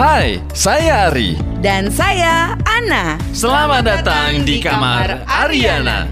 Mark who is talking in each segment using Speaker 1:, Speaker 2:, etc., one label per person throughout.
Speaker 1: Hai, saya Ari.
Speaker 2: Dan saya Ana.
Speaker 1: Selamat, datang di kamar Ariana.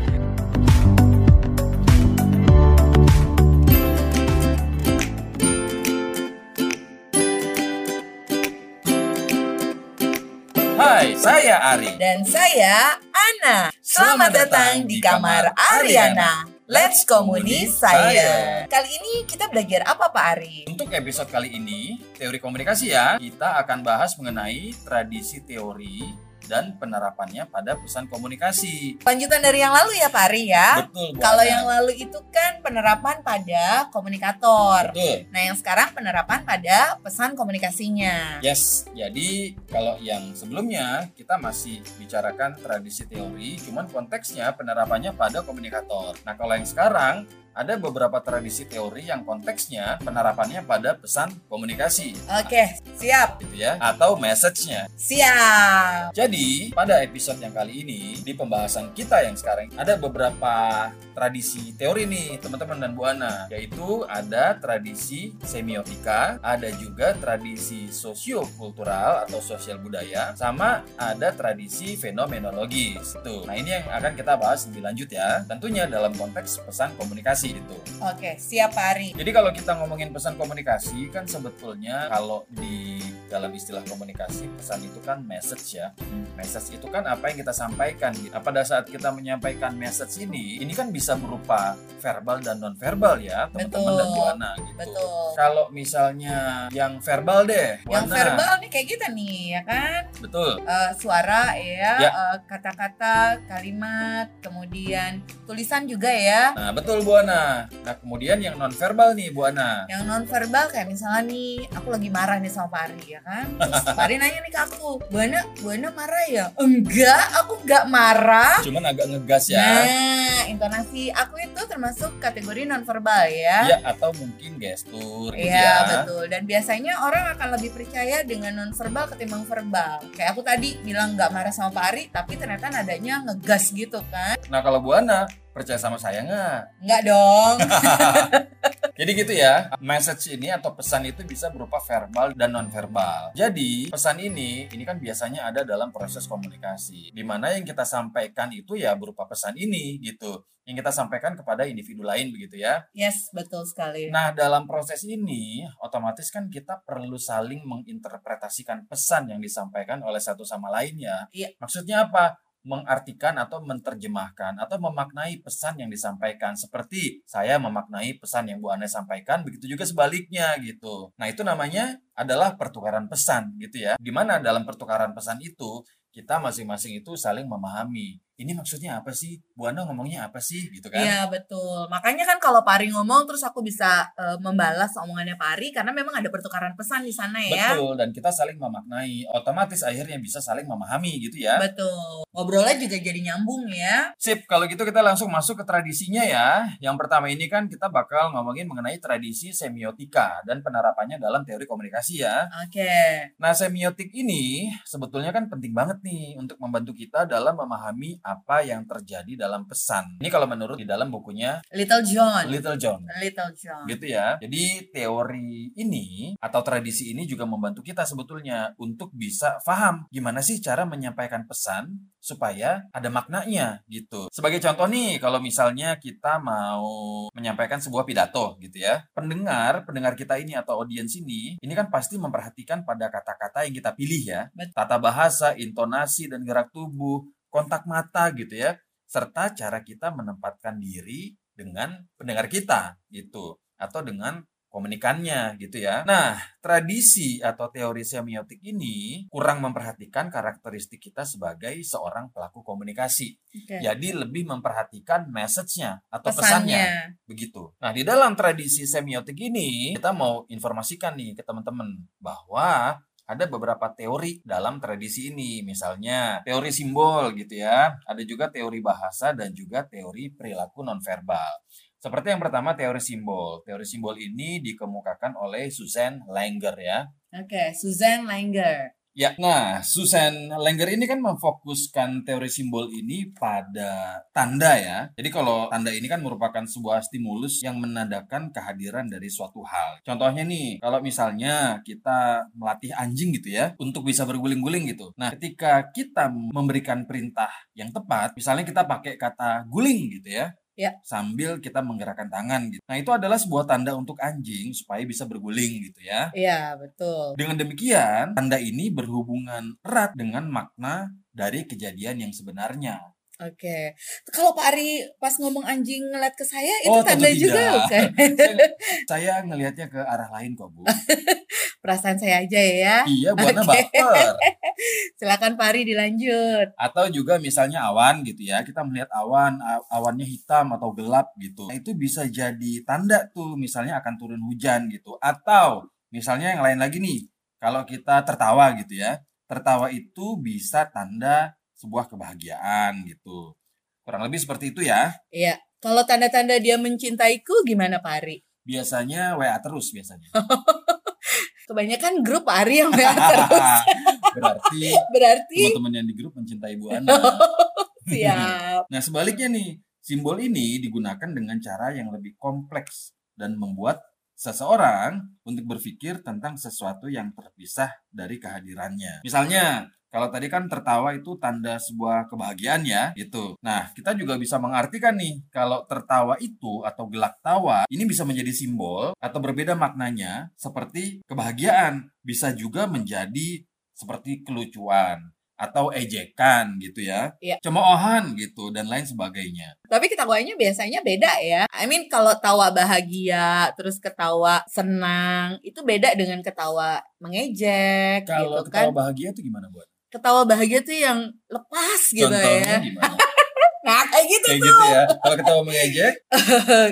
Speaker 3: Hai, saya Ari.
Speaker 2: Dan saya Ana. Selamat, datang di kamar Ariana. Let's komuni saya. Kali ini kita belajar apa Pak Ari?
Speaker 3: Untuk episode kali ini, teori komunikasi ya, kita akan bahas mengenai tradisi teori dan penerapannya pada pesan komunikasi.
Speaker 2: Lanjutan dari yang lalu ya Pak Ari ya.
Speaker 3: Betul, Bu
Speaker 2: Kalau yang lalu itu kan penerapan pada komunikator.
Speaker 3: Betul.
Speaker 2: Nah, yang sekarang penerapan pada pesan komunikasinya.
Speaker 3: Yes, jadi kalau yang sebelumnya kita masih bicarakan tradisi teori, cuman konteksnya penerapannya pada komunikator. Nah, kalau yang sekarang ada beberapa tradisi teori yang konteksnya penerapannya pada pesan komunikasi,
Speaker 2: Oke, siap.
Speaker 3: gitu ya, atau message-nya.
Speaker 2: Siap.
Speaker 3: Jadi, pada episode yang kali ini, di pembahasan kita yang sekarang, ada beberapa tradisi teori nih, teman-teman dan Bu Ana. Yaitu ada tradisi semiotika, ada juga tradisi sosiokultural atau sosial budaya, sama ada tradisi fenomenologis. Tuh. Nah, ini yang akan kita bahas lebih lanjut ya. Tentunya dalam konteks pesan komunikasi itu.
Speaker 2: Oke, siap Pak Ari.
Speaker 3: Jadi kalau kita ngomongin pesan komunikasi kan sebetulnya kalau di dalam istilah komunikasi pesan itu kan message ya. Message itu kan apa yang kita sampaikan. Nah, pada saat kita menyampaikan message ini, ini kan bisa berupa verbal dan non verbal ya, teman-teman dan. Buana gitu.
Speaker 2: Betul.
Speaker 3: Kalau misalnya yang verbal deh,
Speaker 2: Yang
Speaker 3: Buana.
Speaker 2: verbal nih kayak kita nih, ya kan?
Speaker 3: betul.
Speaker 2: Eh, suara ya,
Speaker 3: Ya.
Speaker 2: eh, kata-kata, kalimat, kemudian tulisan juga ya.
Speaker 3: Nah, betul Bu Ana. Nah, kemudian yang non verbal nih Bu Ana.
Speaker 2: Yang non verbal kayak misalnya nih, aku lagi marah nih sama Pak Ari ya kan. Terus Pak Ari nanya nih ke aku, Buana, Buana marah ya? Enggak, aku enggak marah.
Speaker 3: Cuman agak ngegas ya.
Speaker 2: Nah, intonasi aku itu termasuk kategori non verbal ya.
Speaker 3: Ya, atau mungkin gestur gitu
Speaker 2: Iya
Speaker 3: ya.
Speaker 2: betul dan biasanya orang akan lebih percaya dengan non verbal ketimbang verbal. Kayak aku tadi bilang nggak marah sama Pak Ari, tapi ternyata nadanya ngegas gitu kan?
Speaker 3: Nah, kalau Bu Ana percaya sama saya nggak?
Speaker 2: Nggak dong.
Speaker 3: Jadi gitu ya, message ini atau pesan itu bisa berupa verbal dan non verbal. Jadi pesan ini, ini kan biasanya ada dalam proses komunikasi. di mana yang kita sampaikan itu ya berupa pesan ini gitu. Yang kita sampaikan kepada individu lain begitu ya.
Speaker 2: yes betul sekali.
Speaker 3: Nah dalam proses ini, otomatis kan kita perlu saling menginterpretasikan pesan yang disampaikan oleh satu sama lainnya.
Speaker 2: Iya.
Speaker 3: Maksudnya apa? Mengartikan atau menerjemahkan atau memaknai pesan yang disampaikan seperti saya memaknai pesan yang Bu Ana sampaikan begitu juga sebaliknya gitu. Nah, itu namanya adalah pertukaran pesan gitu ya. Di mana dalam pertukaran pesan itu kita masing-masing itu saling memahami. Ini maksudnya apa sih? Bu Ana ngomongnya apa sih gitu kan?
Speaker 2: Iya betul. Makanya kan kalau Pak Ari ngomong terus aku bisa eh, membalas omongannya Pak Ari karena memang ada pertukaran pesan di sana ya.
Speaker 3: Betul, dan kita saling memaknai. Otomatis akhirnya bisa saling memahami gitu ya.
Speaker 2: Betul. Ngobrolnya juga jadi nyambung ya.
Speaker 3: Sip, kalau gitu kita langsung masuk ke tradisinya ya. Yang pertama ini kan kita bakal ngomongin mengenai tradisi semiotika dan penerapannya dalam teori komunikasi ya.
Speaker 2: Oke.
Speaker 3: Nah, semiotik ini sebetulnya kan penting banget nih untuk membantu kita dalam memahami apa yang terjadi dalam pesan. Ini kalau menurut di dalam bukunya
Speaker 2: Little John.
Speaker 3: Little John.
Speaker 2: Little John.
Speaker 3: Gitu ya. Jadi teori ini atau tradisi ini juga membantu kita sebetulnya untuk bisa paham gimana sih cara menyampaikan pesan supaya ada maknanya gitu. Sebagai contoh nih, kalau misalnya kita mau menyampaikan sebuah pidato gitu ya. Pendengar, pendengar kita ini atau audiens ini, ini kan pasti memperhatikan pada kata-kata yang kita pilih ya. Tata bahasa, intonasi dan gerak tubuh, kontak mata gitu ya. Serta cara kita menempatkan diri dengan pendengar kita gitu atau dengan komunikannya gitu ya. Nah, tradisi atau teori semiotik ini kurang memperhatikan karakteristik kita sebagai seorang pelaku komunikasi.
Speaker 2: Oke.
Speaker 3: Jadi lebih memperhatikan message-nya atau pesannya
Speaker 2: Pesannya.
Speaker 3: begitu. Nah, di dalam tradisi semiotik ini kita mau informasikan nih ke teman-teman bahwa ada beberapa teori dalam tradisi ini, misalnya teori simbol gitu ya. Ada juga teori bahasa dan juga teori perilaku nonverbal. Seperti yang pertama teori simbol. Teori simbol ini dikemukakan oleh Susan Langer ya.
Speaker 2: Oke, Suzanne Langer.
Speaker 3: Ya, nah Susan Langer ini kan memfokuskan teori simbol ini pada tanda ya. Jadi kalau tanda ini kan merupakan sebuah stimulus yang menandakan kehadiran dari suatu hal. Contohnya nih, kalau misalnya kita melatih anjing gitu ya, untuk bisa berguling-guling gitu. Nah, ketika kita memberikan perintah yang tepat, misalnya kita pakai kata guling gitu ya,
Speaker 2: Ya.
Speaker 3: sambil kita menggerakkan tangan gitu. Nah, itu adalah sebuah tanda untuk anjing supaya bisa berguling gitu ya.
Speaker 2: Iya, betul.
Speaker 3: Dengan demikian, tanda ini berhubungan erat dengan makna dari kejadian yang sebenarnya.
Speaker 2: Oke. Kalau Pak Ari pas ngomong anjing ngeliat ke saya itu
Speaker 3: Oh,
Speaker 2: tanda juga bukan?
Speaker 3: Saya, saya ngelihatnya ke arah lain kok, Bu.
Speaker 2: Perasaan saya aja ya.
Speaker 3: Iya, buatnya
Speaker 2: Oke.
Speaker 3: baper.
Speaker 2: Silakan Pak Ari dilanjut.
Speaker 3: Atau juga misalnya awan gitu ya. Kita melihat awan, awannya hitam atau gelap gitu. Nah, itu bisa jadi tanda tuh misalnya akan turun hujan gitu. Atau misalnya yang lain lagi nih. Kalau kita tertawa gitu ya. Tertawa itu bisa tanda sebuah kebahagiaan gitu. Kurang lebih seperti itu ya.
Speaker 2: Iya. Kalau tanda-tanda dia mencintaiku gimana Pak Ari?
Speaker 3: Biasanya WA terus biasanya.
Speaker 2: Kebanyakan grup Ari yang terus.
Speaker 3: Berarti
Speaker 2: Berarti
Speaker 3: teman-teman yang di grup mencintai Bu Ana.
Speaker 2: siap.
Speaker 3: Nah, sebaliknya nih, simbol ini digunakan dengan cara yang lebih kompleks dan membuat seseorang untuk berpikir tentang sesuatu yang terpisah dari kehadirannya. Misalnya, kalau tadi kan tertawa itu tanda sebuah kebahagiaan ya, gitu. Nah, kita juga bisa mengartikan nih, kalau tertawa itu atau gelak tawa, ini bisa menjadi simbol atau berbeda maknanya seperti kebahagiaan, bisa juga menjadi seperti kelucuan atau ejekan gitu ya,
Speaker 2: Iya.
Speaker 3: cemoohan gitu dan lain sebagainya.
Speaker 2: Tapi ketawanya biasanya beda ya. I mean kalau tawa bahagia, terus ketawa senang, itu beda dengan ketawa mengejek
Speaker 3: Kalau
Speaker 2: gitu kan.
Speaker 3: ketawa bahagia itu gimana buat?
Speaker 2: Ketawa bahagia tuh yang lepas gitu
Speaker 3: Contohnya
Speaker 2: ya.
Speaker 3: gimana?
Speaker 2: Nah, kayak gitu
Speaker 3: Kayak gitu ya. Kalau ketawa mengejek, oh,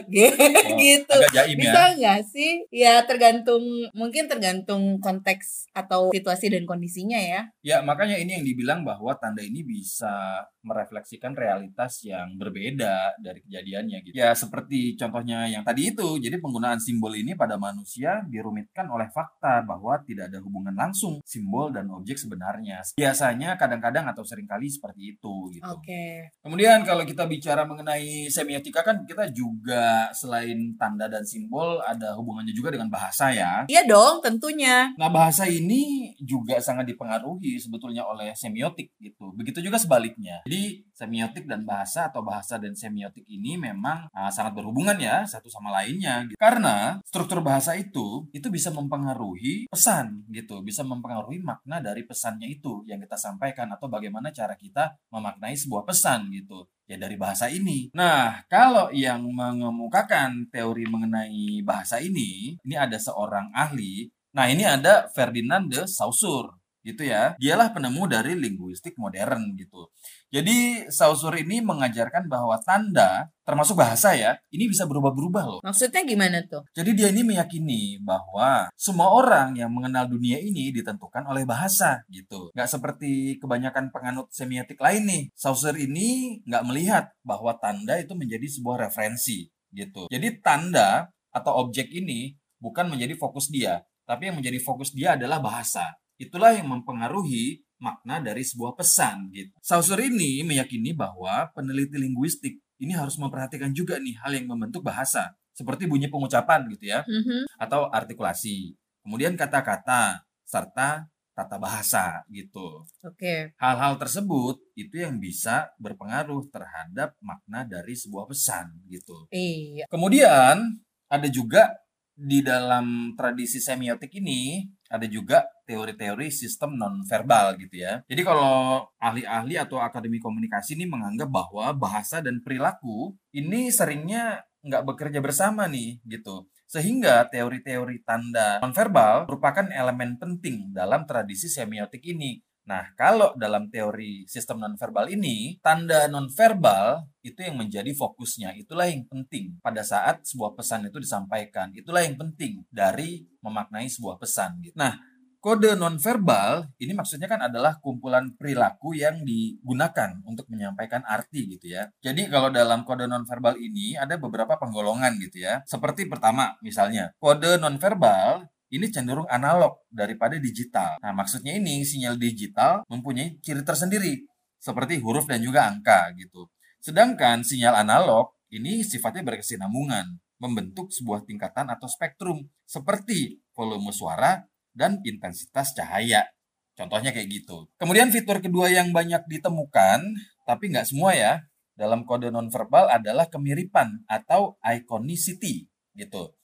Speaker 2: gitu.
Speaker 3: agak jaim
Speaker 2: Bisa
Speaker 3: ya.
Speaker 2: nggak sih? Ya tergantung, mungkin tergantung konteks atau situasi dan kondisinya ya.
Speaker 3: Ya, makanya ini yang dibilang bahwa tanda ini bisa merefleksikan realitas yang berbeda dari kejadiannya gitu. Ya, seperti contohnya yang tadi itu. Jadi penggunaan simbol ini pada manusia dirumitkan oleh fakta bahwa tidak ada hubungan langsung simbol dan objek sebenarnya. Biasanya kadang-kadang atau sering kali seperti itu gitu.
Speaker 2: Oke.
Speaker 3: Kemudian kalau kita bicara mengenai semiotika kan kita juga selain tanda dan simbol ada hubungannya juga dengan bahasa ya.
Speaker 2: Iya dong, tentunya.
Speaker 3: Nah bahasa ini juga sangat dipengaruhi sebetulnya oleh semiotik gitu. Begitu juga sebaliknya. Jadi semiotik dan bahasa atau bahasa dan semiotik ini memang ah, sangat berhubungan ya satu sama lainnya. gitu. Karena struktur bahasa itu itu bisa mempengaruhi pesan gitu, bisa mempengaruhi makna dari pesannya itu yang kita sampaikan atau bagaimana cara kita memaknai sebuah pesan gitu ya dari bahasa ini. Nah, kalau yang mengemukakan teori mengenai bahasa ini, ini ada seorang ahli. Nah, ini ada Ferdinand de Saussure gitu ya. Dialah penemu dari linguistik modern gitu. Jadi Saussure ini mengajarkan bahwa tanda termasuk bahasa ya, ini bisa berubah-berubah loh.
Speaker 2: Maksudnya gimana tuh?
Speaker 3: Jadi dia ini meyakini bahwa semua orang yang mengenal dunia ini ditentukan oleh bahasa gitu. Nggak seperti kebanyakan penganut semiotik lain nih. Saussure ini nggak melihat bahwa tanda itu menjadi sebuah referensi gitu. Jadi tanda atau objek ini bukan menjadi fokus dia, tapi yang menjadi fokus dia adalah bahasa. Itulah yang mempengaruhi makna dari sebuah pesan gitu. Saussure ini meyakini bahwa peneliti linguistik ini harus memperhatikan juga nih hal yang membentuk bahasa seperti bunyi pengucapan gitu ya
Speaker 2: Mhm.
Speaker 3: atau artikulasi. Kemudian kata-kata serta tata bahasa gitu.
Speaker 2: Oke.
Speaker 3: Hal-hal tersebut itu yang bisa berpengaruh terhadap makna dari sebuah pesan gitu.
Speaker 2: Iya.
Speaker 3: Kemudian ada juga di dalam tradisi semiotik ini ada juga teori-teori sistem nonverbal gitu ya. Jadi kalau ahli-ahli atau akademi komunikasi ini menganggap bahwa bahasa dan perilaku ini seringnya nggak bekerja bersama nih gitu. Sehingga teori-teori tanda nonverbal merupakan elemen penting dalam tradisi semiotik ini. Nah, kalau dalam teori sistem nonverbal ini, tanda nonverbal itu yang menjadi fokusnya. Itulah yang penting pada saat sebuah pesan itu disampaikan. Itulah yang penting dari memaknai sebuah pesan. Gitu. Nah, kode nonverbal ini maksudnya kan adalah kumpulan perilaku yang digunakan untuk menyampaikan arti gitu ya. Jadi kalau dalam kode nonverbal ini ada beberapa penggolongan gitu ya. Seperti pertama misalnya, kode nonverbal ini cenderung analog daripada digital. Nah, maksudnya ini sinyal digital mempunyai ciri tersendiri seperti huruf dan juga angka gitu. Sedangkan sinyal analog ini sifatnya berkesinambungan, membentuk sebuah tingkatan atau spektrum seperti volume suara dan intensitas cahaya. Contohnya kayak gitu. Kemudian fitur kedua yang banyak ditemukan, tapi nggak semua ya, dalam kode nonverbal adalah kemiripan atau iconicity gitu.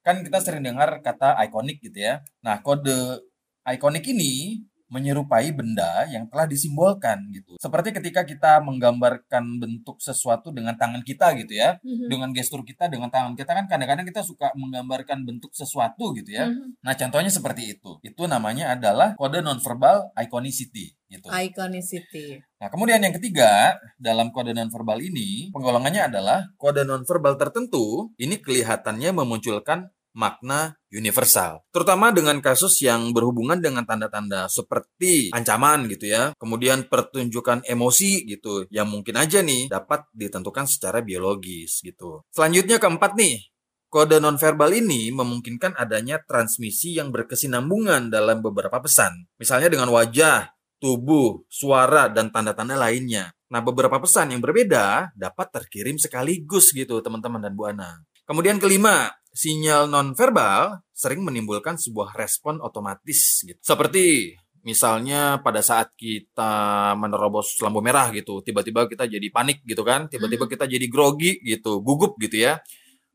Speaker 3: Kan kita sering dengar kata ikonik gitu ya. Nah, kode ikonik ini menyerupai benda yang telah disimbolkan gitu. Seperti ketika kita menggambarkan bentuk sesuatu dengan tangan kita gitu ya.
Speaker 2: Mhm.
Speaker 3: Dengan gestur kita dengan tangan kita kan kadang-kadang kita suka menggambarkan bentuk sesuatu gitu ya.
Speaker 2: Mhm.
Speaker 3: Nah, contohnya seperti itu. Itu namanya adalah kode nonverbal iconicity gitu.
Speaker 2: Iconicity.
Speaker 3: Nah, kemudian yang ketiga, dalam kode nonverbal ini, penggolongannya adalah kode nonverbal tertentu, ini kelihatannya memunculkan makna universal. Terutama dengan kasus yang berhubungan dengan tanda-tanda seperti ancaman gitu ya. Kemudian pertunjukan emosi gitu yang mungkin aja nih dapat ditentukan secara biologis gitu. Selanjutnya keempat nih, Kode nonverbal ini memungkinkan adanya transmisi yang berkesinambungan dalam beberapa pesan. Misalnya dengan wajah, tubuh, suara, dan tanda-tanda lainnya. Nah, beberapa pesan yang berbeda dapat terkirim sekaligus gitu, teman-teman dan Bu Ana. Kemudian kelima, sinyal nonverbal sering menimbulkan sebuah respon otomatis gitu. Seperti misalnya pada saat kita menerobos lampu merah gitu, tiba-tiba kita jadi panik gitu kan, tiba-tiba kita jadi grogi gitu, gugup gitu ya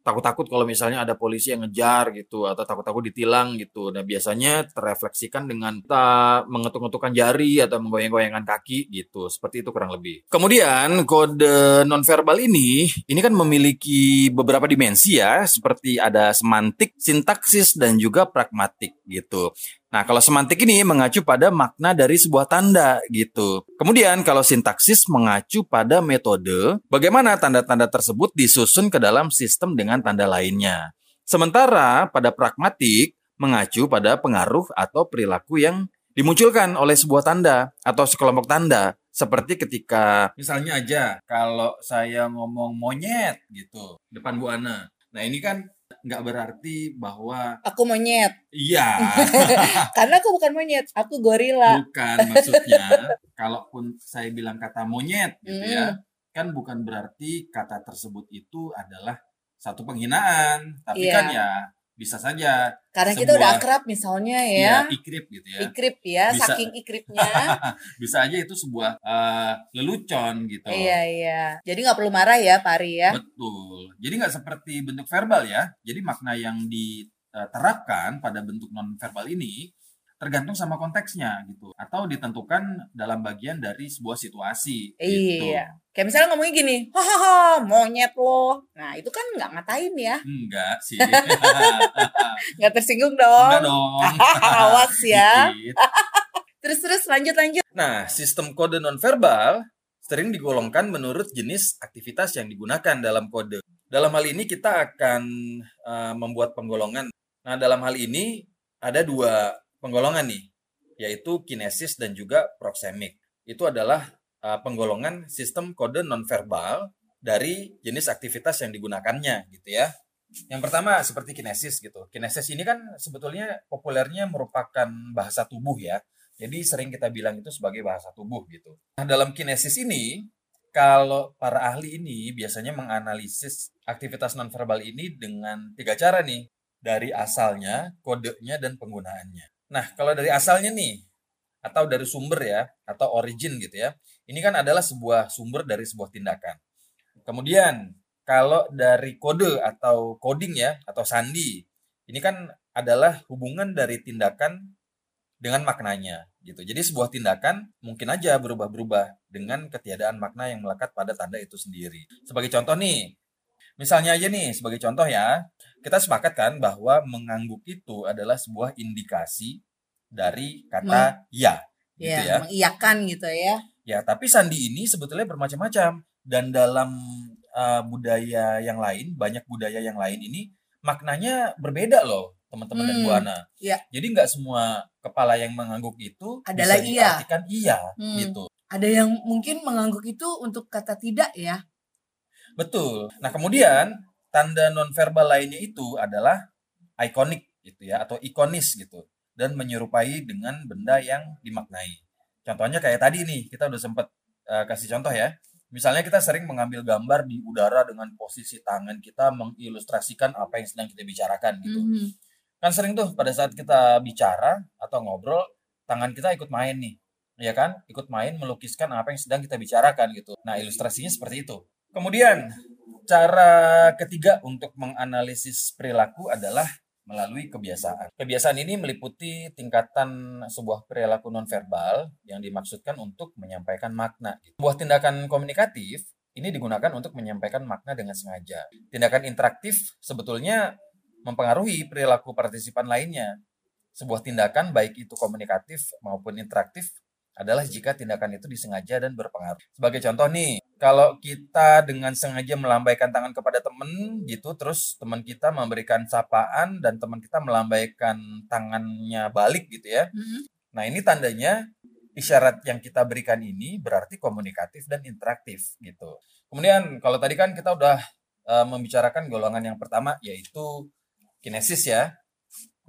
Speaker 3: takut-takut kalau misalnya ada polisi yang ngejar gitu atau takut-takut ditilang gitu. Nah, biasanya terefleksikan dengan kita mengetuk-ngetukkan jari atau menggoyang-goyangkan kaki gitu. Seperti itu kurang lebih. Kemudian kode nonverbal ini ini kan memiliki beberapa dimensi ya, seperti ada semantik, sintaksis dan juga pragmatik gitu. Nah, kalau semantik ini mengacu pada makna dari sebuah tanda gitu. Kemudian kalau sintaksis mengacu pada metode bagaimana tanda-tanda tersebut disusun ke dalam sistem dengan tanda lainnya. Sementara pada pragmatik mengacu pada pengaruh atau perilaku yang dimunculkan oleh sebuah tanda atau sekelompok tanda. Seperti ketika misalnya aja kalau saya ngomong monyet gitu depan Bu Ana. Nah ini kan nggak berarti bahwa
Speaker 2: Aku monyet.
Speaker 3: iya
Speaker 2: Karena aku bukan monyet, aku gorila.
Speaker 3: bukan maksudnya kalaupun saya bilang kata monyet gitu ya
Speaker 2: Mm.
Speaker 3: kan bukan berarti kata tersebut itu adalah satu penghinaan tapi
Speaker 2: Iya.
Speaker 3: kan ya bisa saja
Speaker 2: Karena kita udah
Speaker 3: sebuah-
Speaker 2: akrab misalnya
Speaker 3: ya
Speaker 2: ya.
Speaker 3: ikrip gitu ya
Speaker 2: Ikrip ya,
Speaker 3: Bisa.
Speaker 2: saking ikripnya.
Speaker 3: bisa aja itu sebuah eh, lelucon gitu
Speaker 2: iya, iya. Jadi nggak perlu marah ya, Pari ya.
Speaker 3: betul jadi nggak seperti bentuk verbal ya jadi makna yang diterapkan pada bentuk non verbal ini tergantung sama konteksnya gitu atau ditentukan dalam bagian dari sebuah situasi gitu.
Speaker 2: Iya. Kayak misalnya ngomongnya gini, hahaha, monyet lo. Nah, itu kan nggak ngatain ya.
Speaker 3: enggak sih
Speaker 2: Nggak tersinggung
Speaker 3: enggak
Speaker 2: dong.
Speaker 3: dong
Speaker 2: Awas ya.
Speaker 3: Dikit.
Speaker 2: Terus-terus lanjut lanjut.
Speaker 3: Nah, sistem kode nonverbal sering digolongkan menurut jenis aktivitas yang digunakan dalam kode. Dalam hal ini kita akan uh, membuat penggolongan. Nah, dalam hal ini ada dua penggolongan nih, yaitu kinesis dan juga proxemic. Itu adalah uh, penggolongan sistem kode nonverbal dari jenis aktivitas yang digunakannya gitu ya. Yang pertama seperti kinesis gitu. Kinesis ini kan sebetulnya populernya merupakan bahasa tubuh ya. Jadi sering kita bilang itu sebagai bahasa tubuh gitu. Nah, dalam kinesis ini kalau para ahli ini biasanya menganalisis aktivitas nonverbal ini dengan tiga cara nih. Dari asalnya, kodenya, dan penggunaannya. Nah, kalau dari asalnya nih, atau dari sumber ya, atau origin gitu ya, ini kan adalah sebuah sumber dari sebuah tindakan. Kemudian, kalau dari kode atau coding ya, atau sandi, ini kan adalah hubungan dari tindakan dengan maknanya gitu. Jadi sebuah tindakan mungkin aja berubah-berubah dengan ketiadaan makna yang melekat pada tanda itu sendiri. Sebagai contoh nih, misalnya aja nih sebagai contoh ya, kita sepakat kan bahwa mengangguk itu adalah sebuah indikasi dari kata ya, gitu ya.
Speaker 2: Ya, mengiyakan gitu ya.
Speaker 3: Ya, tapi sandi ini sebetulnya bermacam-macam dan dalam uh, budaya yang lain, banyak budaya yang lain ini maknanya berbeda loh, teman-teman dan
Speaker 2: Hmm,
Speaker 3: Bu Ana.
Speaker 2: iya.
Speaker 3: Jadi nggak semua kepala yang mengangguk itu
Speaker 2: Adalah
Speaker 3: bisa
Speaker 2: iya.
Speaker 3: diartikan iya
Speaker 2: Hmm.
Speaker 3: gitu.
Speaker 2: Ada yang mungkin mengangguk itu untuk kata tidak ya.
Speaker 3: Betul. Nah, kemudian tanda nonverbal lainnya itu adalah ikonik gitu ya atau ikonis gitu dan menyerupai dengan benda yang dimaknai. Contohnya kayak tadi nih, kita udah sempat uh, kasih contoh ya. Misalnya kita sering mengambil gambar di udara dengan posisi tangan kita mengilustrasikan apa yang sedang kita bicarakan gitu.
Speaker 2: Mhm.
Speaker 3: Kan sering tuh pada saat kita bicara atau ngobrol, tangan kita ikut main nih. Ya kan? Ikut main melukiskan apa yang sedang kita bicarakan gitu. Nah, ilustrasinya seperti itu. Kemudian, cara ketiga untuk menganalisis perilaku adalah melalui kebiasaan. Kebiasaan ini meliputi tingkatan sebuah perilaku nonverbal yang dimaksudkan untuk menyampaikan makna. Sebuah tindakan komunikatif ini digunakan untuk menyampaikan makna dengan sengaja. Tindakan interaktif sebetulnya mempengaruhi perilaku partisipan lainnya. Sebuah tindakan baik itu komunikatif maupun interaktif adalah jika tindakan itu disengaja dan berpengaruh. Sebagai contoh nih, kalau kita dengan sengaja melambaikan tangan kepada teman gitu, terus teman kita memberikan sapaan dan teman kita melambaikan tangannya balik gitu ya.
Speaker 2: Mhm.
Speaker 3: Nah ini tandanya isyarat yang kita berikan ini berarti komunikatif dan interaktif gitu. Kemudian kalau tadi kan kita udah eh, membicarakan golongan yang pertama yaitu kinesis ya.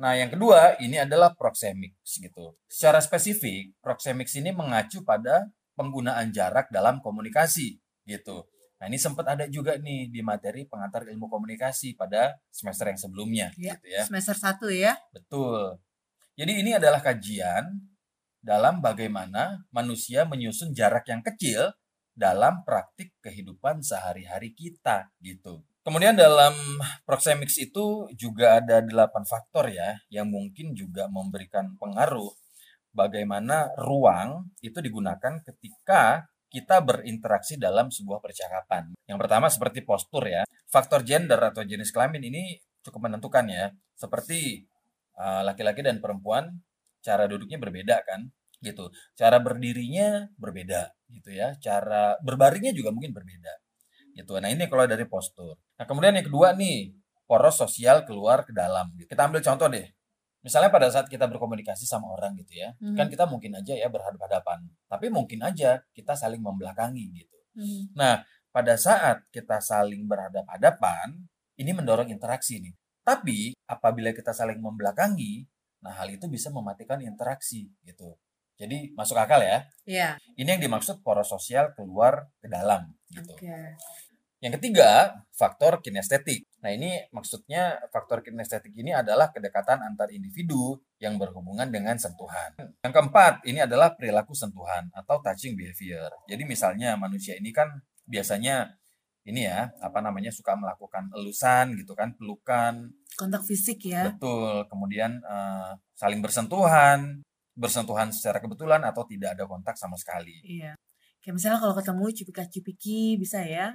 Speaker 3: Nah, yang kedua ini adalah proxemics gitu. Secara spesifik, proxemics ini mengacu pada penggunaan jarak dalam komunikasi gitu. Nah, ini sempat ada juga nih di materi pengantar ilmu komunikasi pada semester yang sebelumnya
Speaker 2: Ya,
Speaker 3: gitu ya.
Speaker 2: Semester 1 ya.
Speaker 3: Betul. Jadi ini adalah kajian dalam bagaimana manusia menyusun jarak yang kecil dalam praktik kehidupan sehari-hari kita gitu. Kemudian dalam proxemics itu juga ada delapan faktor ya yang mungkin juga memberikan pengaruh bagaimana ruang itu digunakan ketika kita berinteraksi dalam sebuah percakapan. Yang pertama seperti postur ya. Faktor gender atau jenis kelamin ini cukup menentukan ya. Seperti uh, laki-laki dan perempuan cara duduknya berbeda kan gitu. Cara berdirinya berbeda gitu ya. Cara berbaringnya juga mungkin berbeda. Gitu. Nah, ini kalau dari postur. Nah, kemudian yang kedua nih, poros sosial keluar ke dalam. Kita ambil contoh deh. Misalnya pada saat kita berkomunikasi sama orang gitu ya,
Speaker 2: Mhm.
Speaker 3: kan kita mungkin aja ya berhadapan-hadapan. Tapi mungkin aja kita saling membelakangi gitu.
Speaker 2: Mhm.
Speaker 3: Nah, pada saat kita saling berhadapan-hadapan, ini mendorong interaksi nih. Tapi apabila kita saling membelakangi, nah hal itu bisa mematikan interaksi gitu. Jadi masuk akal ya.
Speaker 2: Iya.
Speaker 3: Ini yang dimaksud poros sosial keluar ke dalam gitu.
Speaker 2: Oke.
Speaker 3: Yang ketiga, faktor kinestetik. Nah, ini maksudnya faktor kinestetik ini adalah kedekatan antar individu yang berhubungan dengan sentuhan. Yang keempat, ini adalah perilaku sentuhan atau touching behavior. Jadi misalnya manusia ini kan biasanya ini ya, apa namanya suka melakukan elusan gitu kan, pelukan,
Speaker 2: Kontak fisik ya.
Speaker 3: betul. Kemudian eh, saling bersentuhan, bersentuhan secara kebetulan atau tidak ada kontak sama sekali.
Speaker 2: Iya. Kayak misalnya kalau ketemu cipika-cipiki bisa ya.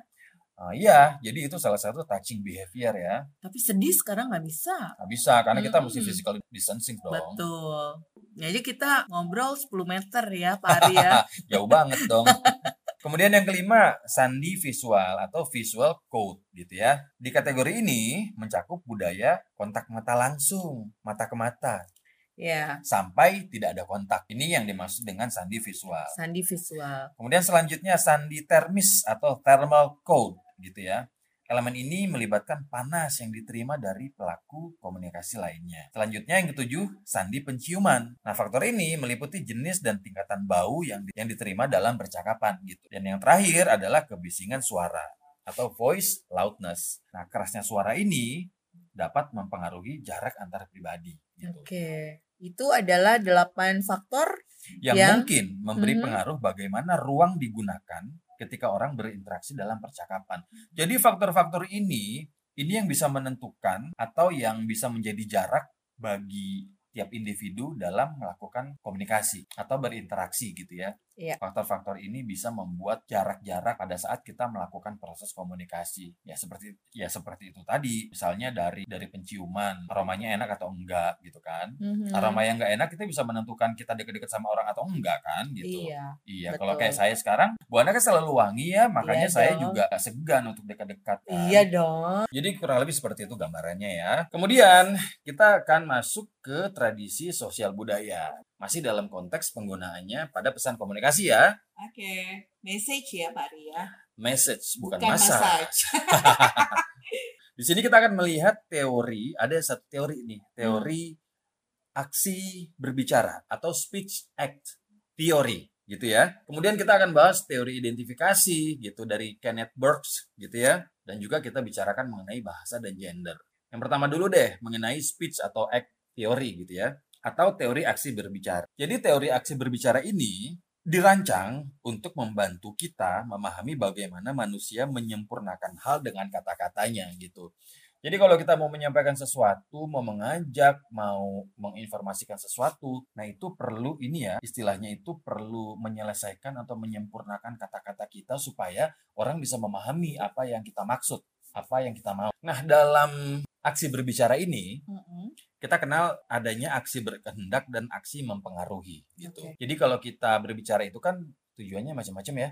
Speaker 3: Ah, iya, jadi itu salah satu touching behavior ya.
Speaker 2: Tapi sedih sekarang nggak bisa.
Speaker 3: Nggak bisa karena kita mesti physical distancing dong.
Speaker 2: Betul. Jadi kita ngobrol 10 meter ya Pak Ari ya.
Speaker 3: Jauh banget dong. Kemudian yang kelima, sandi visual atau visual code gitu ya. Di kategori ini mencakup budaya kontak mata langsung, mata ke mata,
Speaker 2: ya,
Speaker 3: sampai tidak ada kontak. Ini yang dimaksud dengan sandi visual.
Speaker 2: sandi visual.
Speaker 3: Kemudian selanjutnya sandi termis atau thermal code gitu ya. Elemen ini melibatkan panas yang diterima dari pelaku komunikasi lainnya. Selanjutnya yang ketujuh, sandi penciuman. Nah, faktor ini meliputi jenis dan tingkatan bau yang di- yang diterima dalam percakapan gitu. Dan yang terakhir adalah kebisingan suara atau voice loudness. Nah, kerasnya suara ini dapat mempengaruhi jarak antar pribadi gitu.
Speaker 2: Oke. Itu adalah 8 faktor.
Speaker 3: yang
Speaker 2: Yang-
Speaker 3: mungkin memberi
Speaker 2: Mhm.
Speaker 3: pengaruh bagaimana ruang digunakan ketika orang berinteraksi dalam percakapan. Jadi faktor-faktor ini ini yang bisa menentukan atau yang bisa menjadi jarak bagi tiap individu dalam melakukan komunikasi atau berinteraksi gitu ya.
Speaker 2: Iya.
Speaker 3: Faktor-faktor ini bisa membuat jarak-jarak pada saat kita melakukan proses komunikasi. Ya seperti ya seperti itu tadi. Misalnya dari dari penciuman, aromanya enak atau enggak gitu kan.
Speaker 2: Mhm.
Speaker 3: Aroma yang nggak enak kita bisa menentukan kita deket-deket sama orang atau enggak kan gitu.
Speaker 2: Iya.
Speaker 3: Iya,
Speaker 2: betul.
Speaker 3: kalau kayak saya sekarang, Bu Ana kan selalu wangi ya, makanya
Speaker 2: Iya
Speaker 3: saya
Speaker 2: dong.
Speaker 3: juga segan untuk dekat-dekat. kan.
Speaker 2: Iya dong.
Speaker 3: Jadi kurang lebih seperti itu gambarannya ya. Kemudian kita akan masuk ke tradisi sosial budaya. Masih dalam konteks penggunaannya pada pesan komunikasi ya.
Speaker 2: Oke. Message ya Pak Ari ya.
Speaker 3: Message bukan,
Speaker 2: Bukan
Speaker 3: masa.
Speaker 2: massage.
Speaker 3: Di sini kita akan melihat teori, ada satu teori nih, teori aksi berbicara atau speech act theory gitu ya. Kemudian kita akan bahas teori identifikasi gitu dari Kenneth Burks gitu ya. Dan juga kita bicarakan mengenai bahasa dan gender. Yang pertama dulu deh mengenai speech atau act theory gitu ya. Atau teori aksi berbicara. Jadi teori aksi berbicara ini dirancang untuk membantu kita memahami bagaimana manusia menyempurnakan hal dengan kata-katanya gitu. Jadi kalau kita mau menyampaikan sesuatu, mau mengajak, mau menginformasikan sesuatu, nah itu perlu ini ya, istilahnya itu perlu menyelesaikan atau menyempurnakan kata-kata kita supaya orang bisa memahami apa yang kita maksud, apa yang kita mau. Nah, dalam aksi berbicara ini, kita kenal adanya aksi berkehendak dan aksi mempengaruhi gitu.
Speaker 2: Oke.
Speaker 3: Jadi kalau kita berbicara itu kan tujuannya macam-macam ya.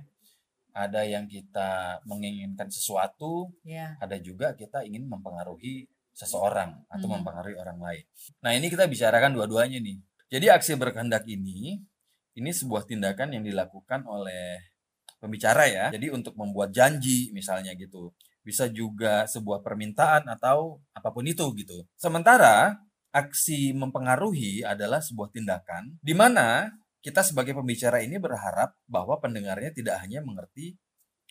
Speaker 3: Ada yang kita menginginkan sesuatu,
Speaker 2: Ya.
Speaker 3: ada juga kita ingin mempengaruhi seseorang atau
Speaker 2: Hmm.
Speaker 3: mempengaruhi orang lain. Nah, ini kita bicarakan dua-duanya nih. Jadi aksi berkehendak ini ini sebuah tindakan yang dilakukan oleh pembicara ya. Jadi untuk membuat janji misalnya gitu. Bisa juga sebuah permintaan atau apa pun itu gitu. Sementara aksi mempengaruhi adalah sebuah tindakan di mana kita sebagai pembicara ini berharap bahwa pendengarnya tidak hanya mengerti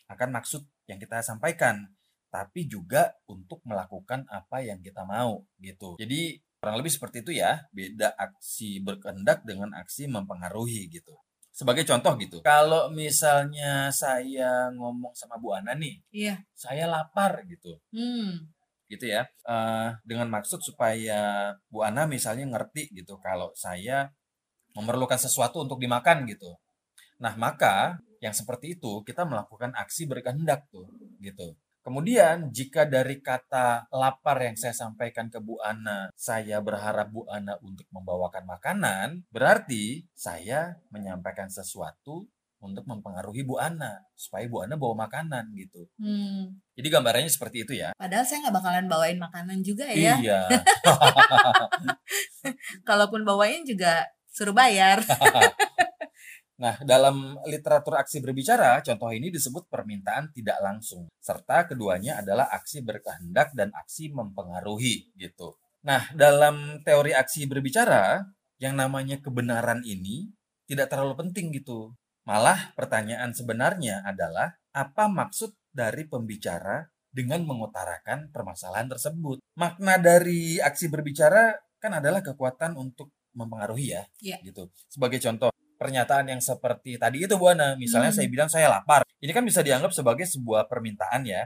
Speaker 3: akan maksud yang kita sampaikan, tapi juga untuk melakukan apa yang kita mau gitu. Jadi kurang lebih seperti itu ya, beda aksi berkehendak dengan aksi mempengaruhi gitu. Sebagai contoh gitu, kalau misalnya saya ngomong sama Bu Ana nih,
Speaker 2: Iya.
Speaker 3: saya lapar gitu
Speaker 2: Hmm.
Speaker 3: Gitu ya. Eh, dengan maksud supaya Bu Ana misalnya ngerti gitu kalau saya memerlukan sesuatu untuk dimakan gitu. Nah maka yang seperti itu kita melakukan aksi berkehendak tuh gitu. Kemudian jika dari kata lapar yang saya sampaikan ke Bu Ana saya berharap Bu Ana untuk membawakan makanan berarti saya menyampaikan sesuatu untuk mempengaruhi Bu Ana supaya Bu Ana bawa makanan gitu
Speaker 2: Hmm.
Speaker 3: jadi gambarannya seperti itu ya
Speaker 2: Padahal saya nggak bakalan bawain makanan juga ya.
Speaker 3: Iya.
Speaker 2: Kalaupun bawain juga suruh bayar.
Speaker 3: Nah, dalam literatur aksi berbicara, contoh ini disebut permintaan tidak langsung. Serta keduanya adalah aksi berkehendak dan aksi mempengaruhi gitu. Nah, dalam teori aksi berbicara, yang namanya kebenaran ini tidak terlalu penting gitu. Malah pertanyaan sebenarnya adalah apa maksud dari pembicara dengan mengutarakan permasalahan tersebut. Makna dari aksi berbicara kan adalah kekuatan untuk mempengaruhi ya,
Speaker 2: Iya.
Speaker 3: gitu. Sebagai contoh, pernyataan yang seperti tadi itu Bu Ana, misalnya
Speaker 2: Hmm.
Speaker 3: saya bilang saya lapar. Ini kan bisa dianggap sebagai sebuah permintaan ya.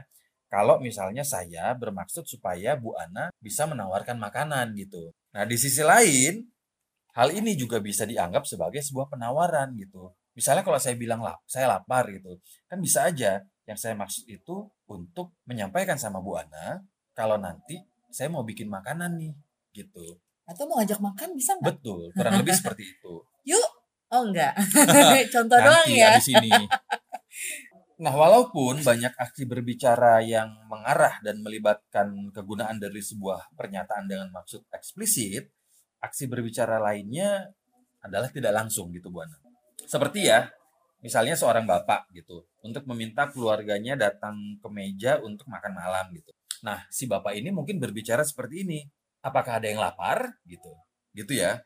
Speaker 3: Kalau misalnya saya bermaksud supaya Bu Ana bisa menawarkan makanan gitu. Nah, di sisi lain, hal ini juga bisa dianggap sebagai sebuah penawaran gitu. Misalnya kalau saya bilang lap, saya lapar gitu, kan bisa aja yang saya maksud itu untuk menyampaikan sama Bu Ana kalau nanti saya mau bikin makanan nih gitu.
Speaker 2: Atau mau ngajak makan bisa nggak?
Speaker 3: Betul, kurang lebih seperti itu.
Speaker 2: Oh enggak. Contoh doang
Speaker 3: Nanti
Speaker 2: ya.
Speaker 3: abis ini. Nah, walaupun banyak aksi berbicara yang mengarah dan melibatkan kegunaan dari sebuah pernyataan dengan maksud eksplisit, aksi berbicara lainnya adalah tidak langsung gitu, Bu Ana. Seperti ya, misalnya seorang bapak gitu, untuk meminta keluarganya datang ke meja untuk makan malam gitu. Nah, si bapak ini mungkin berbicara seperti ini, apakah ada yang lapar gitu. Gitu ya.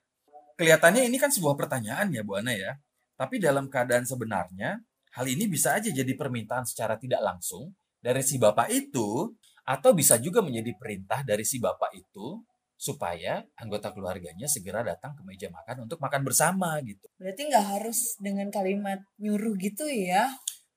Speaker 3: Kelihatannya ini kan sebuah pertanyaan ya, Bu Ana ya. Tapi dalam keadaan sebenarnya, hal ini bisa aja jadi permintaan secara tidak langsung dari si bapak itu, atau bisa juga menjadi perintah dari si bapak itu supaya anggota keluarganya segera datang ke meja makan untuk makan bersama gitu.
Speaker 2: Berarti nggak harus dengan kalimat nyuruh gitu ya.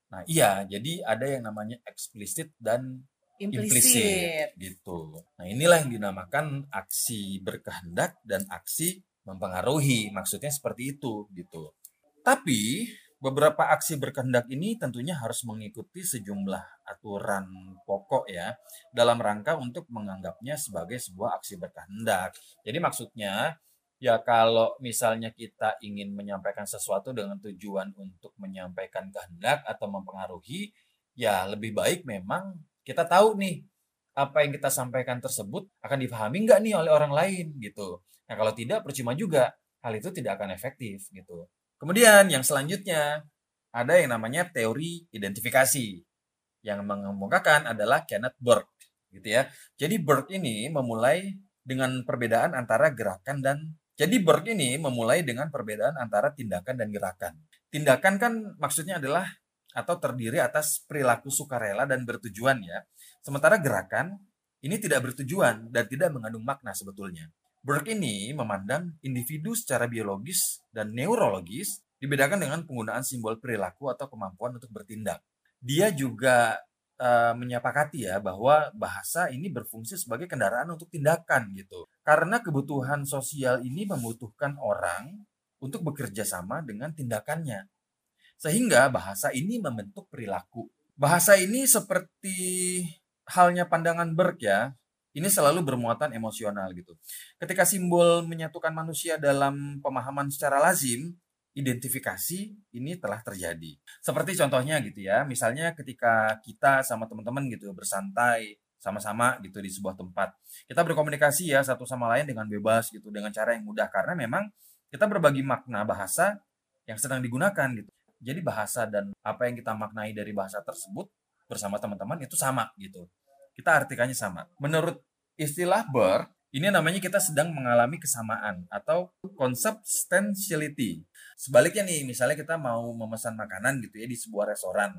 Speaker 3: Nah, iya, jadi ada yang namanya eksplisit dan
Speaker 2: Implisit.
Speaker 3: gitu. Nah, inilah yang dinamakan aksi berkehendak dan aksi mempengaruhi. Maksudnya seperti itu gitu. Tapi beberapa aksi berkehendak ini tentunya harus mengikuti sejumlah aturan pokok ya dalam rangka untuk menganggapnya sebagai sebuah aksi berkehendak. Jadi maksudnya ya kalau misalnya kita ingin menyampaikan sesuatu dengan tujuan untuk menyampaikan kehendak atau mempengaruhi, ya lebih baik memang kita tahu nih apa yang kita sampaikan tersebut akan dipahami nggak nih oleh orang lain gitu. Nah kalau tidak percuma juga hal itu tidak akan efektif gitu. Kemudian yang selanjutnya ada yang namanya teori identifikasi yang mengemukakan adalah Kenneth Burke gitu ya. Jadi Burke ini memulai dengan perbedaan antara gerakan dan jadi Burke ini memulai dengan perbedaan antara tindakan dan gerakan. Tindakan kan maksudnya adalah atau terdiri atas perilaku sukarela dan bertujuan ya. Sementara gerakan ini tidak bertujuan dan tidak mengandung makna sebetulnya. Burke ini memandang individu secara biologis dan neurologis dibedakan dengan penggunaan simbol perilaku atau kemampuan untuk bertindak. Dia juga uh, menyepakati ya bahwa bahasa ini berfungsi sebagai kendaraan untuk tindakan gitu. Karena kebutuhan sosial ini membutuhkan orang untuk bekerja sama dengan tindakannya. Sehingga bahasa ini membentuk perilaku. Bahasa ini seperti halnya pandangan Burke ya, ini selalu bermuatan emosional gitu. Ketika simbol menyatukan manusia dalam pemahaman secara lazim, identifikasi ini telah terjadi. Seperti contohnya gitu ya, misalnya ketika kita sama teman-teman gitu bersantai sama-sama gitu di sebuah tempat. Kita berkomunikasi ya satu sama lain dengan bebas gitu, dengan cara yang mudah karena memang kita berbagi makna bahasa yang sedang digunakan gitu. Jadi bahasa dan apa yang kita maknai dari bahasa tersebut bersama teman-teman itu sama gitu. Kita artikannya sama. Menurut istilah Burke, ini namanya kita sedang mengalami kesamaan atau consubstantiality. Sebaliknya nih, misalnya kita mau memesan makanan gitu ya di sebuah restoran.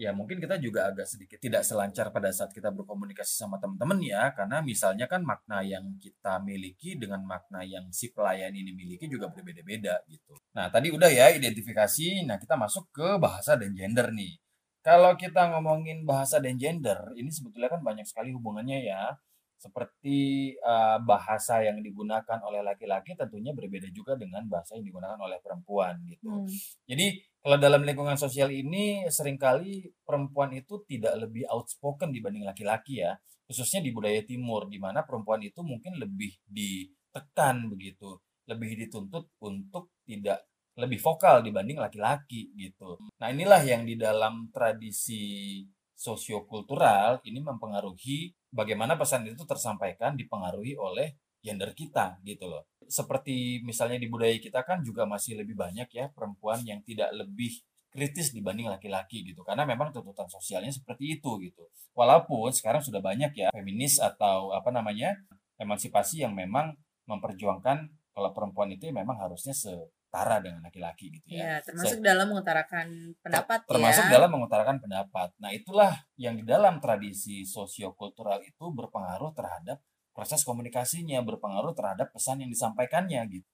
Speaker 3: Ya mungkin kita juga agak sedikit tidak selancar pada saat kita berkomunikasi sama teman-teman ya. Karena misalnya kan makna yang kita miliki dengan makna yang si pelayan ini miliki juga berbeda-beda gitu. Nah tadi udah ya identifikasi, nah kita masuk ke bahasa dan gender nih. Kalau kita ngomongin bahasa dan gender, ini sebetulnya kan banyak sekali hubungannya ya seperti uh, bahasa yang digunakan oleh laki-laki tentunya berbeda juga dengan bahasa yang digunakan oleh perempuan gitu. Hmm. Jadi kalau dalam lingkungan sosial ini sering kali perempuan itu tidak lebih outspoken dibanding laki-laki ya, khususnya di budaya timur di mana perempuan itu mungkin lebih ditekan begitu, lebih dituntut untuk tidak lebih vokal dibanding laki-laki gitu. Nah, inilah yang di dalam tradisi sosiokultural ini mempengaruhi bagaimana pesan itu tersampaikan dipengaruhi oleh gender kita gitu loh. Seperti misalnya di budaya kita kan juga masih lebih banyak ya perempuan yang tidak lebih kritis dibanding laki-laki gitu karena memang tuntutan sosialnya seperti itu gitu. Walaupun sekarang sudah banyak ya feminis atau apa namanya emansipasi yang memang memperjuangkan kalau perempuan itu memang harusnya se setara dengan laki-laki gitu ya.
Speaker 2: Iya, termasuk dalam mengutarakan pendapat
Speaker 3: ter termasuk ya. dalam mengutarakan pendapat. Nah, itulah yang di dalam tradisi sosiokultural itu berpengaruh terhadap proses komunikasinya, berpengaruh terhadap pesan yang disampaikannya gitu.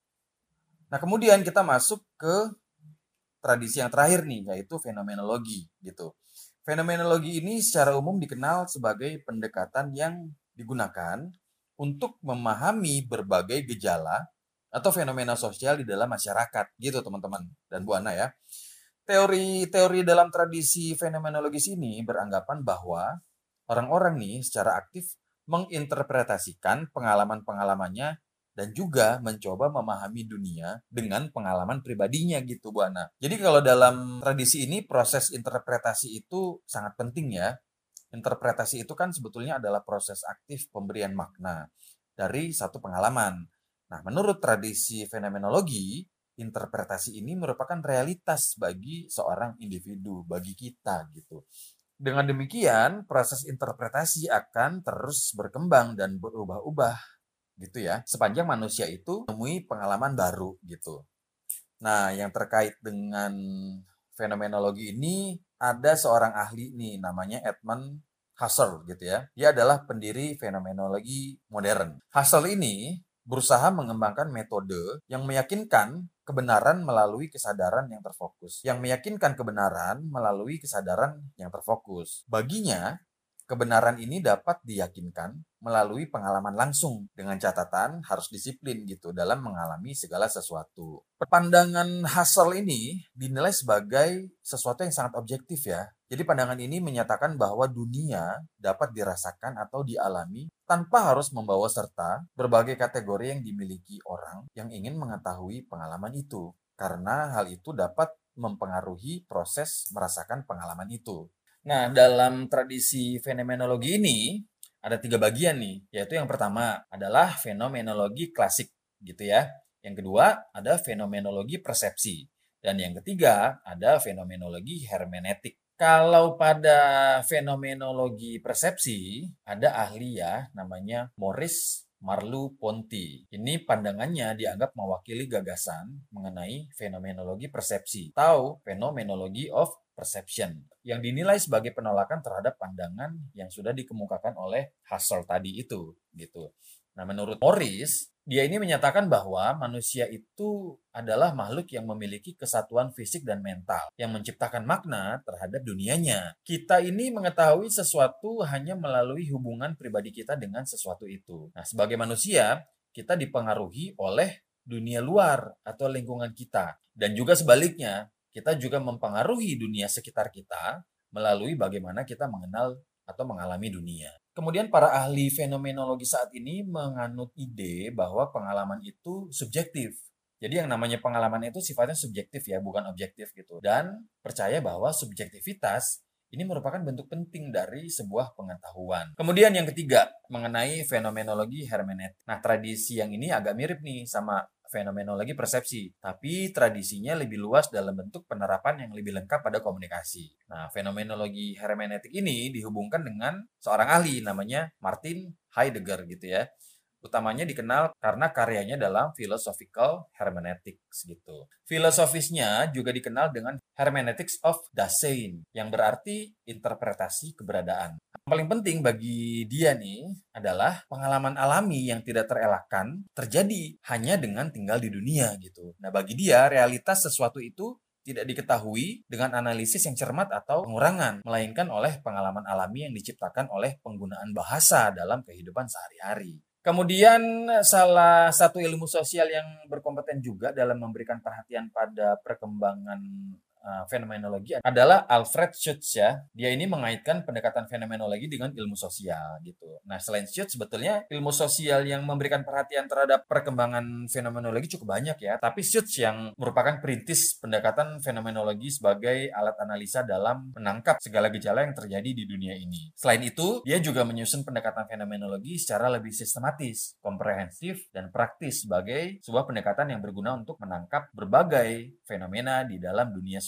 Speaker 3: Nah, kemudian kita masuk ke tradisi yang terakhir nih, yaitu fenomenologi gitu. Fenomenologi ini secara umum dikenal sebagai pendekatan yang digunakan untuk memahami berbagai gejala atau fenomena sosial di dalam masyarakat gitu teman-teman dan Bu Ana ya. Teori-teori dalam tradisi fenomenologis ini beranggapan bahwa orang-orang nih secara aktif menginterpretasikan pengalaman-pengalamannya dan juga mencoba memahami dunia dengan pengalaman pribadinya gitu Bu Ana. Jadi kalau dalam tradisi ini proses interpretasi itu sangat penting ya. Interpretasi itu kan sebetulnya adalah proses aktif pemberian makna dari satu pengalaman Nah, menurut tradisi fenomenologi, interpretasi ini merupakan realitas bagi seorang individu, bagi kita gitu. Dengan demikian, proses interpretasi akan terus berkembang dan berubah-ubah gitu ya, sepanjang manusia itu menemui pengalaman baru gitu. Nah, yang terkait dengan fenomenologi ini ada seorang ahli nih namanya Edmund Husserl gitu ya. Dia adalah pendiri fenomenologi modern. Husserl ini berusaha mengembangkan metode yang meyakinkan kebenaran melalui kesadaran yang terfokus. Yang meyakinkan kebenaran melalui kesadaran yang terfokus. Baginya, kebenaran ini dapat diyakinkan melalui pengalaman langsung dengan catatan harus disiplin gitu dalam mengalami segala sesuatu. Pandangan Hassel ini dinilai sebagai sesuatu yang sangat objektif ya. Jadi pandangan ini menyatakan bahwa dunia dapat dirasakan atau dialami tanpa harus membawa serta berbagai kategori yang dimiliki orang yang ingin mengetahui pengalaman itu. Karena hal itu dapat mempengaruhi proses merasakan pengalaman itu. Nah, dalam tradisi fenomenologi ini ada tiga bagian nih, yaitu yang pertama adalah fenomenologi klasik gitu ya. Yang kedua ada fenomenologi persepsi. Dan yang ketiga, ada fenomenologi hermeneutik. Kalau pada fenomenologi persepsi, ada ahli ya namanya Maurice Marlu Ponti. Ini pandangannya dianggap mewakili gagasan mengenai fenomenologi persepsi atau fenomenologi of perception yang dinilai sebagai penolakan terhadap pandangan yang sudah dikemukakan oleh Husserl tadi itu gitu. Nah, menurut Morris, dia ini menyatakan bahwa manusia itu adalah makhluk yang memiliki kesatuan fisik dan mental yang menciptakan makna terhadap dunianya. Kita ini mengetahui sesuatu hanya melalui hubungan pribadi kita dengan sesuatu itu. Nah, sebagai manusia, kita dipengaruhi oleh dunia luar atau lingkungan kita dan juga sebaliknya, kita juga mempengaruhi dunia sekitar kita melalui bagaimana kita mengenal atau mengalami dunia. Kemudian para ahli fenomenologi saat ini menganut ide bahwa pengalaman itu subjektif. Jadi yang namanya pengalaman itu sifatnya subjektif ya, bukan objektif gitu. Dan percaya bahwa subjektivitas ini merupakan bentuk penting dari sebuah pengetahuan. Kemudian yang ketiga, mengenai fenomenologi hermeneutik. Nah, tradisi yang ini agak mirip nih sama fenomenologi persepsi, tapi tradisinya lebih luas dalam bentuk penerapan yang lebih lengkap pada komunikasi. Nah, fenomenologi hermeneutik ini dihubungkan dengan seorang ahli namanya Martin Heidegger gitu ya utamanya dikenal karena karyanya dalam philosophical hermeneutics gitu. Filosofisnya juga dikenal dengan hermeneutics of Dasein yang berarti interpretasi keberadaan. Paling penting bagi dia nih adalah pengalaman alami yang tidak terelakkan terjadi hanya dengan tinggal di dunia gitu. Nah, bagi dia realitas sesuatu itu tidak diketahui dengan analisis yang cermat atau pengurangan, melainkan oleh pengalaman alami yang diciptakan oleh penggunaan bahasa dalam kehidupan sehari-hari. Kemudian salah satu ilmu sosial yang berkompeten juga dalam memberikan perhatian pada perkembangan uh, fenomenologi adalah Alfred Schutz ya. Dia ini mengaitkan pendekatan fenomenologi dengan ilmu sosial gitu. Nah, selain Schutz sebetulnya ilmu sosial yang memberikan perhatian terhadap perkembangan fenomenologi cukup banyak ya. Tapi Schutz yang merupakan perintis pendekatan fenomenologi sebagai alat analisa dalam menangkap segala gejala yang terjadi di dunia ini. Selain itu, dia juga menyusun pendekatan fenomenologi secara lebih sistematis, komprehensif, dan praktis sebagai sebuah pendekatan yang berguna untuk menangkap berbagai fenomena di dalam dunia.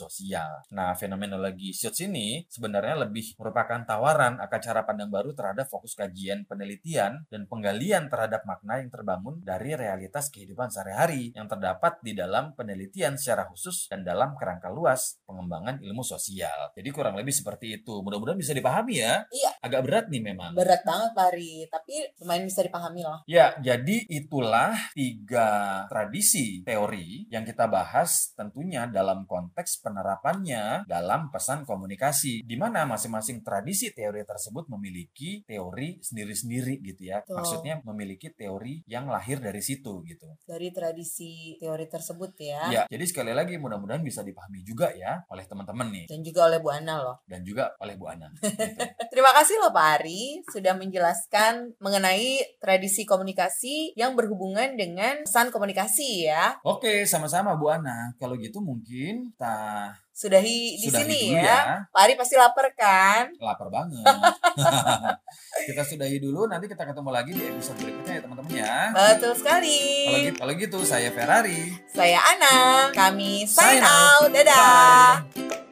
Speaker 3: Nah, fenomenologi Schutz ini sebenarnya lebih merupakan tawaran akan cara pandang baru terhadap fokus kajian penelitian dan penggalian terhadap makna yang terbangun dari realitas kehidupan sehari-hari yang terdapat di dalam penelitian secara khusus dan dalam kerangka luas pengembangan ilmu sosial. Jadi kurang lebih seperti itu. Mudah-mudahan bisa dipahami ya.
Speaker 2: Iya.
Speaker 3: Agak berat nih memang.
Speaker 2: Berat banget Pak Ari, tapi lumayan bisa dipahami lah.
Speaker 3: Ya, jadi itulah tiga tradisi teori yang kita bahas tentunya dalam konteks penerapannya dalam pesan komunikasi di mana masing-masing tradisi teori tersebut memiliki teori sendiri-sendiri gitu ya.
Speaker 2: Betul.
Speaker 3: Maksudnya memiliki teori yang lahir dari situ gitu.
Speaker 2: Dari tradisi teori tersebut ya.
Speaker 3: Ya, jadi sekali lagi mudah-mudahan bisa dipahami juga ya oleh teman-teman nih
Speaker 2: Dan juga oleh Bu Ana loh.
Speaker 3: dan juga oleh Bu Ana. Gitu.
Speaker 2: Terima kasih loh Pak Ari sudah menjelaskan mengenai tradisi komunikasi yang berhubungan dengan pesan komunikasi ya.
Speaker 3: Oke, sama-sama Bu Ana. Kalau gitu mungkin kita
Speaker 2: Sudahi di
Speaker 3: Sudahi
Speaker 2: sini
Speaker 3: dulu
Speaker 2: ya.
Speaker 3: ya.
Speaker 2: Pak Ari pasti lapar kan?
Speaker 3: lapar banget. kita sudahi dulu, nanti kita ketemu lagi di episode berikutnya ya teman-teman ya.
Speaker 2: Betul sekali.
Speaker 3: Kalau gitu, kalau gitu saya Ferrari.
Speaker 2: Saya Ana. Kami sign
Speaker 3: Sign out.
Speaker 2: out. Dadah.
Speaker 3: Bye.